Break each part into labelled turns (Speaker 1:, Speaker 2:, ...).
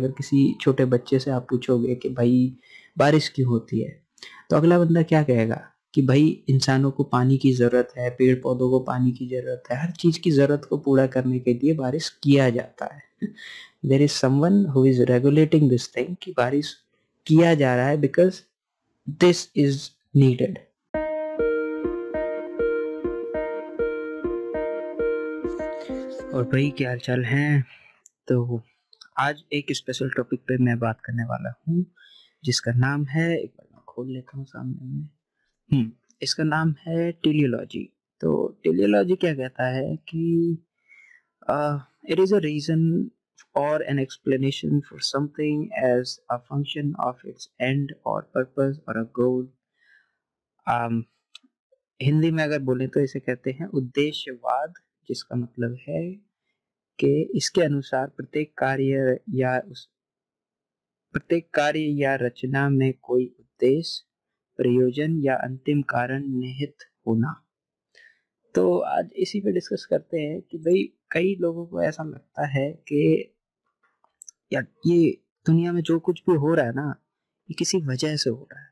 Speaker 1: अगर किसी छोटे बच्चे से आप पूछोगे कि भाई बारिश क्यों होती है तो अगला बंदा क्या कहेगा कि भाई इंसानों को पानी की ज़रूरत है पेड़ पौधों को पानी की ज़रूरत है, हर चीज़ की ज़रूरत को पूरा करने के लिए बारिश किया जाता है। There is someone who is regulating this thing कि बारिश किया जा रहा है बिकॉज़ दिस इज़ नीडेड और भाई क्या हाल चाल है? तो आज एक स्पेशल टॉपिक पे मैं बात करने वाला हूँ जिसका नाम है एक बार मैं खोल लेता हूँ सामने में। हम्म। इसका नाम है टेलियोलॉजी तो टेलियोलॉजी क्या कहता है कि इट इज़ अ रीजन और an explanation for something as a function of its end और पर्पस और अ गोल हिंदी में अगर बोले तो इसे कहते हैं उद्देश्यवाद जिसका मतलब है कि इसके अनुसार प्रत्येक कार्य या उस, प्रत्येक कार्य या रचना में कोई उद्देश्य, प्रयोजन या अंतिम कारण निहित होना। तो आज इसी पे डिस्कस करते हैं कि भाई कई लोगों को ऐसा लगता है कि यार ये दुनिया में जो कुछ भी हो रहा है ना, ये किसी वजह से हो रहा है।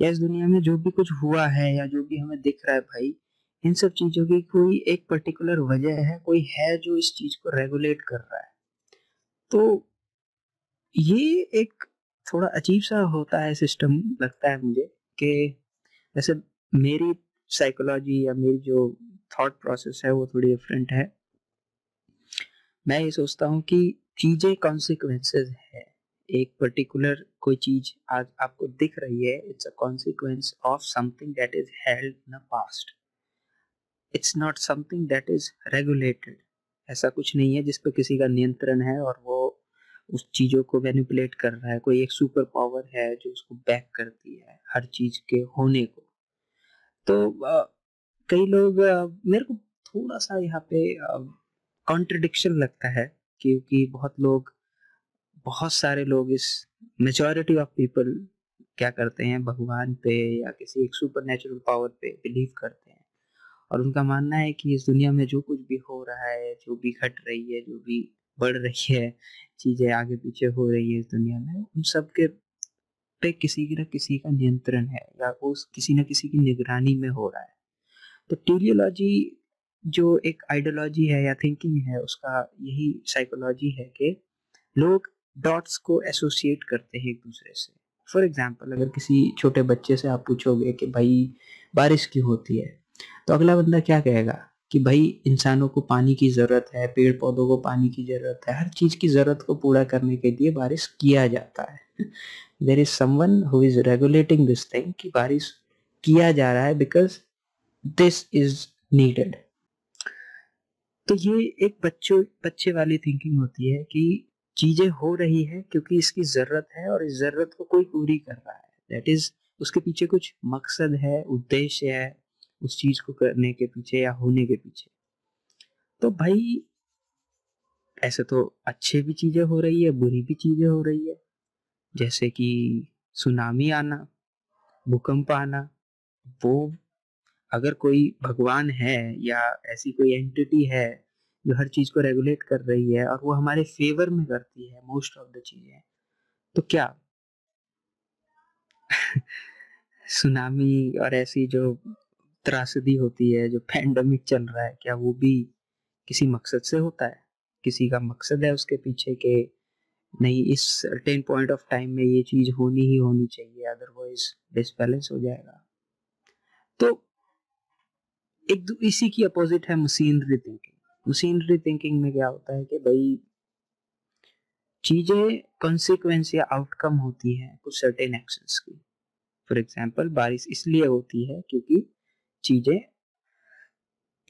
Speaker 1: या इस दुनिया में जो भी कुछ हुआ है या जो भी हमें दिख रहा है भाई इन सब चीज़ों की कोई एक पर्टिकुलर वजह है, कोई है जो इस चीज़ को रेगुलेट कर रहा है। तो ये एक थोड़ा अजीब सा होता है सिस्टम लगता है मुझे कि जैसे मेरी साइकोलॉजी या मेरी जो थॉट प्रोसेस है, वो थोड़ी डिफरेंट है। मैं ये सोचता हूँ कि चीज़ें कॉन्सिक्वेंसेज है। एक पर्टिकुलर कोई चीज़ आज आपको दिख रही है it's a consequence of something that is held in past it's not something that is regulated ऐसा कुछ नहीं है जिस पर किसी का नियंत्रण है और वो उस चीज़ों को मैनिपुलेट कर रहा है। कोई एक सुपर पावर है जो उसको बैक करती है हर चीज़ के होने को। तो आ, कई लोग आ, मेरे को थोड़ा सा यहाँ पे कॉन्ट्रडिक्शन लगता है क्योंकि बहुत लोग बहुत सारे लोग इस मेजोरिटी ऑफ़ पीपल क्या करते हैं? भगवान पे या किसी एक सुपर नेचुरल पावर पे बिलीव करते हैं। और उनका मानना है कि इस दुनिया में जो कुछ भी हो रहा है, जो भी घट रही है, जो भी बढ़ रही है, चीज़ें आगे पीछे हो रही है इस दुनिया में, उन सब के पे किसी न किसी का नियंत्रण है या उस किसी न किसी की निगरानी में हो रहा है। तो टीलियोलॉजी जो एक आइडियोलॉजी है या थिंकिंग है, उसका यही साइकोलॉजी है कि लोग डॉट्स को एसोसिएट करते हैं एक दूसरे से। फॉर एग्ज़ाम्पल अगर किसी छोटे बच्चे से आप पूछोगे कि भाई, बारिश क्यों होती है? तो अगला बंदा क्या कहेगा कि भाई इंसानों को पानी की ज़रूरत है पेड़ पौधों को पानी की ज़रूरत है, हर चीज़ की ज़रूरत को पूरा करने के लिए बारिश किया जाता है। There is someone who is regulating this thing कि बारिश किया जा रहा है बिकॉज़ दिस इज़ नीडेड तो ये एक बच्चों, बच्चे वाली थिंकिंग होती है कि चीज़ें हो रही है क्योंकि इसकी ज़रूरत है और इस ज़रूरत को कोई पूरी कर रहा है। दैट इज़ उसके पीछे कुछ मकसद है, उद्देश्य है उस चीज़ को करने के पीछे या होने के पीछे। तो भाई, ऐसे तो अच्छे भी चीज़ें हो रही है, बुरी भी चीज़ें हो रही है। जैसे कि सुनामी आना, भूकंप आना, वो अगर कोई भगवान है या ऐसी कोई एंटिटी है जो हर चीज़ को रेगुलेट कर रही है और वो हमारे फेवर में करती है मोस्ट ऑफ़ द चीज़ें तो क्या? सुनामी और ऐसी जो त्रासदी होती है, जो पैंडमिक चल रहा है, क्या वो भी किसी मकसद से होता है? किसी का मकसद है उसके पीछे के नहीं, इस सर्टेन पॉइंट ऑफ़ टाइम में ये चीज़ होनी ही होनी चाहिए अदरवाइज़ डिसबैलेंस हो जाएगा। तो एक इसी की अपोजिट है मशीनरी थिंकिंग मशीनरी थिंकिंग में क्या होता है कि भाई, चीज़ें कॉन्सिक्वेंस या आउटकम होती है कुछ सर्टेन एक्शंस की। फॉर एग्जांपल बारिश इसलिए होती है क्योंकि चीज़ें,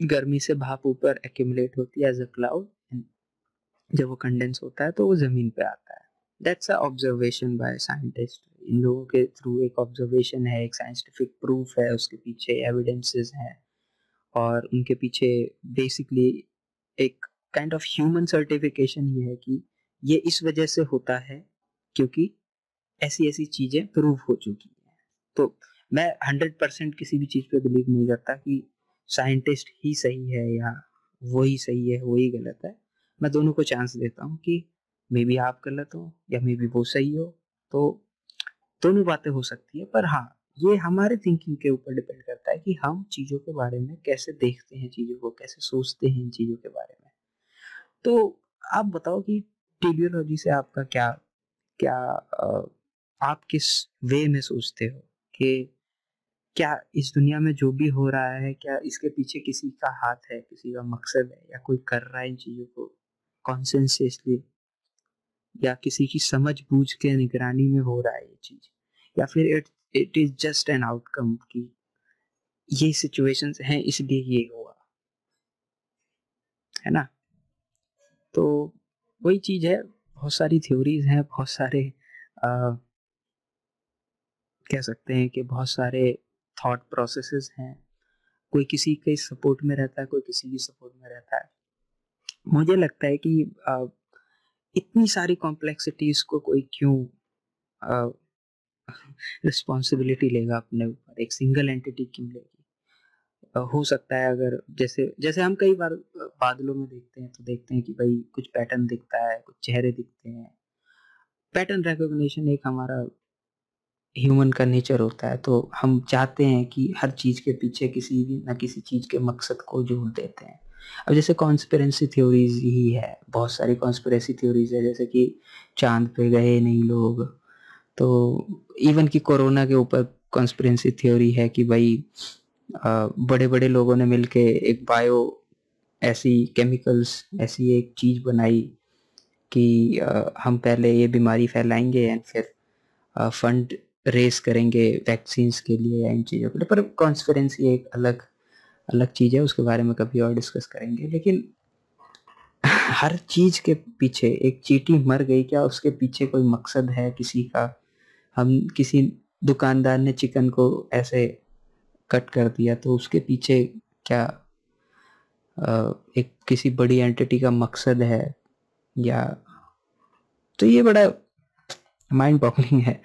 Speaker 1: गर्मी से भाप ऊपर एक्यूमुलेट होती है एज अ क्लाउड जब वो कंडेंस होता है तो वो ज़मीन पे आता है। That's a observation by scientist इन लोगों के थ्रू एक ऑब्जर्वेशन है, एक साइंटिफिक प्रूफ है, उसके पीछे एविडेंसेस हैं और उनके पीछे बेसिकली एक काइंड ऑफ़ ह्यूमन सर्टिफिकेशन ये है कि ये इस वजह से होता है क्योंकि ऐसी ऐसी चीज़ें प्रूव हो चुकी हैं। तो मैं हंड्रेड परसेंट किसी भी चीज़ पे बिलीव नहीं करता कि साइंटिस्ट ही सही है या वही सही है, वही गलत है। मैं दोनों को चांस देता हूँ कि मे बी आप गलत हो या मे बी वो सही हो तो दोनों बातें हो सकती है। पर हाँ ये हमारे थिंकिंग के ऊपर डिपेंड करता है कि हम चीज़ों के बारे में कैसे देखते हैं, चीज़ों को कैसे सोचते हैं इन चीज़ों के बारे में। तो आप बताओ कि टेलियोलॉजी से आपका क्या क्या आप किस वे में सोचते हो कि क्या इस दुनिया में जो भी हो रहा है क्या इसके पीछे किसी का हाथ है किसी का मकसद है या कोई कर रहा है इन चीज़ों को कॉन्सेंसली या किसी की समझ बूझ के निगरानी में हो रहा है ये चीज़? या फिर it it is just an outcome की ये सिचुएशंस हैं इसलिए ये हुआ। है ना? तो वही चीज़ है बहुत सारी थ्योरीज हैं बहुत सारे आ, कह सकते हैं कि बहुत सारे थॉट प्रोसेसेस हैं। कोई किसी के सपोर्ट में रहता है, कोई किसी की सपोर्ट में रहता है। मुझे लगता है कि इतनी सारी कॉम्प्लेक्सिटीज को कोई क्यों रिस्पॉन्सिबिलिटी लेगा अपने ऊपर? एक सिंगल एंटिटी क्यों लेगी? हो सकता है अगर जैसे जैसे हम कई बार बादलों में देखते हैं तो देखते हैं कि भाई कुछ पैटर्न दिखता है, कुछ चेहरे दिखते हैं। पैटर्न रिकॉग्निशन एक हमारा ह्यूमन का नेचर होता है तो हम चाहते हैं कि हर चीज़ के पीछे किसी भी, ना किसी चीज़ के मकसद को जोड़ देते हैं। अब जैसे कॉन्स्परेंसी थ्योरीज ही है, बहुत सारी कॉन्स्पिरेसी थ्योरीज है, जैसे कि चाँद पे गए नहीं लोग तो इवन कि कोरोना के ऊपर कॉन्स्परेंसी थ्योरी है कि भाई बड़े बड़े लोगों ने मिलके एक बायो ऐसी केमिकल्स ऐसी एक चीज़ बनाई कि हम पहले ये बीमारी फैलाएँगे एंड फिर फंड रेस करेंगे वैक्सीन्स के लिए या इन चीज़ों के लिए। पर कॉन्स्पिरेंसी एक अलग अलग चीज़ है, उसके बारे में कभी और डिस्कस करेंगे। लेकिन हर चीज़ के पीछे, एक चीटी मर गई, क्या उसके पीछे कोई मकसद है किसी का? हम किसी दुकानदार ने चिकन को ऐसे कट कर दिया तो उसके पीछे क्या एक किसी बड़ी एंटिटी का मकसद है? या तो ये बड़ा माइंड बॉगलिंग है।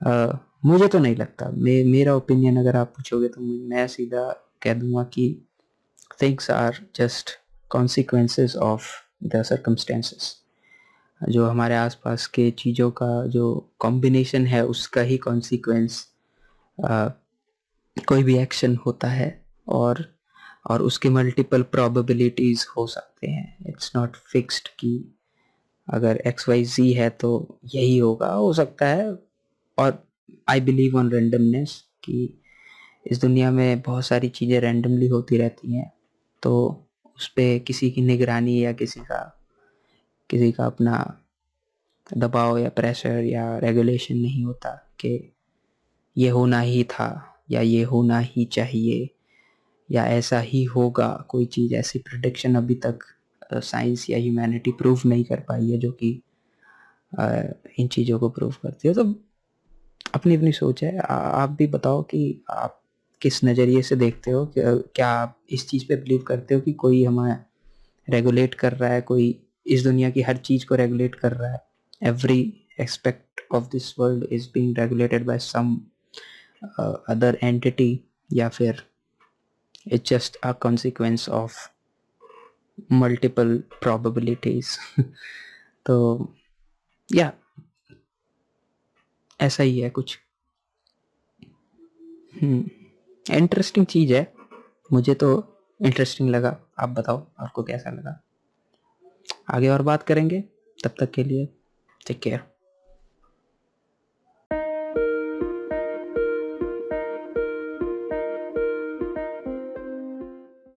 Speaker 1: मुझे तो नहीं लगता। मे, मेरा ओपिनियन अगर आप पूछोगे तो मैं सीधा कह दूँगा कि things are just consequences of the circumstances जो हमारे आसपास के चीज़ों का जो कॉम्बिनेशन है उसका ही कॉन्सिक्वेंस कोई भी एक्शन होता है और और उसके मल्टीपल प्रोबेबिलिटीज़ हो सकते हैं। इट्स नॉट फिक्स्ड कि अगर एक्स वाई जी है तो यही होगा। हो सकता है और आई बिलीव ऑन रेंडमनेस कि इस दुनिया में बहुत सारी चीज़ें रैंडमली होती रहती हैं। तो उस पर किसी की निगरानी या किसी का किसी का अपना दबाव या प्रेशर या रेगुलेशन नहीं होता कि ये होना ही था या ये होना ही चाहिए या ऐसा ही होगा। कोई चीज़ ऐसी प्रोडिक्शन अभी तक साइंस या ह्यूमैनिटी प्रूव नहीं कर पाई है जो कि इन चीज़ों को प्रूव करती है। तो अपनी अपनी सोच है। आ, आप भी बताओ कि आप किस नज़रिए से देखते हो? क्या आप इस चीज़ पे बिलीव करते हो कि कोई हमें रेगुलेट कर रहा है? कोई इस दुनिया की हर चीज़ को रेगुलेट कर रहा है? Every aspect of this world is being regulated by some other entity या फिर it's just a consequence of multiple probabilities तो या ऐसा ही है कुछ। इंटरेस्टिंग इंटरेस्टिंग चीज़ है। मुझे तो इंटरेस्टिंग लगा। आप बताओ, आपको कैसा लगा? आगे और बात करेंगे। तब तक के लिए टेक केयर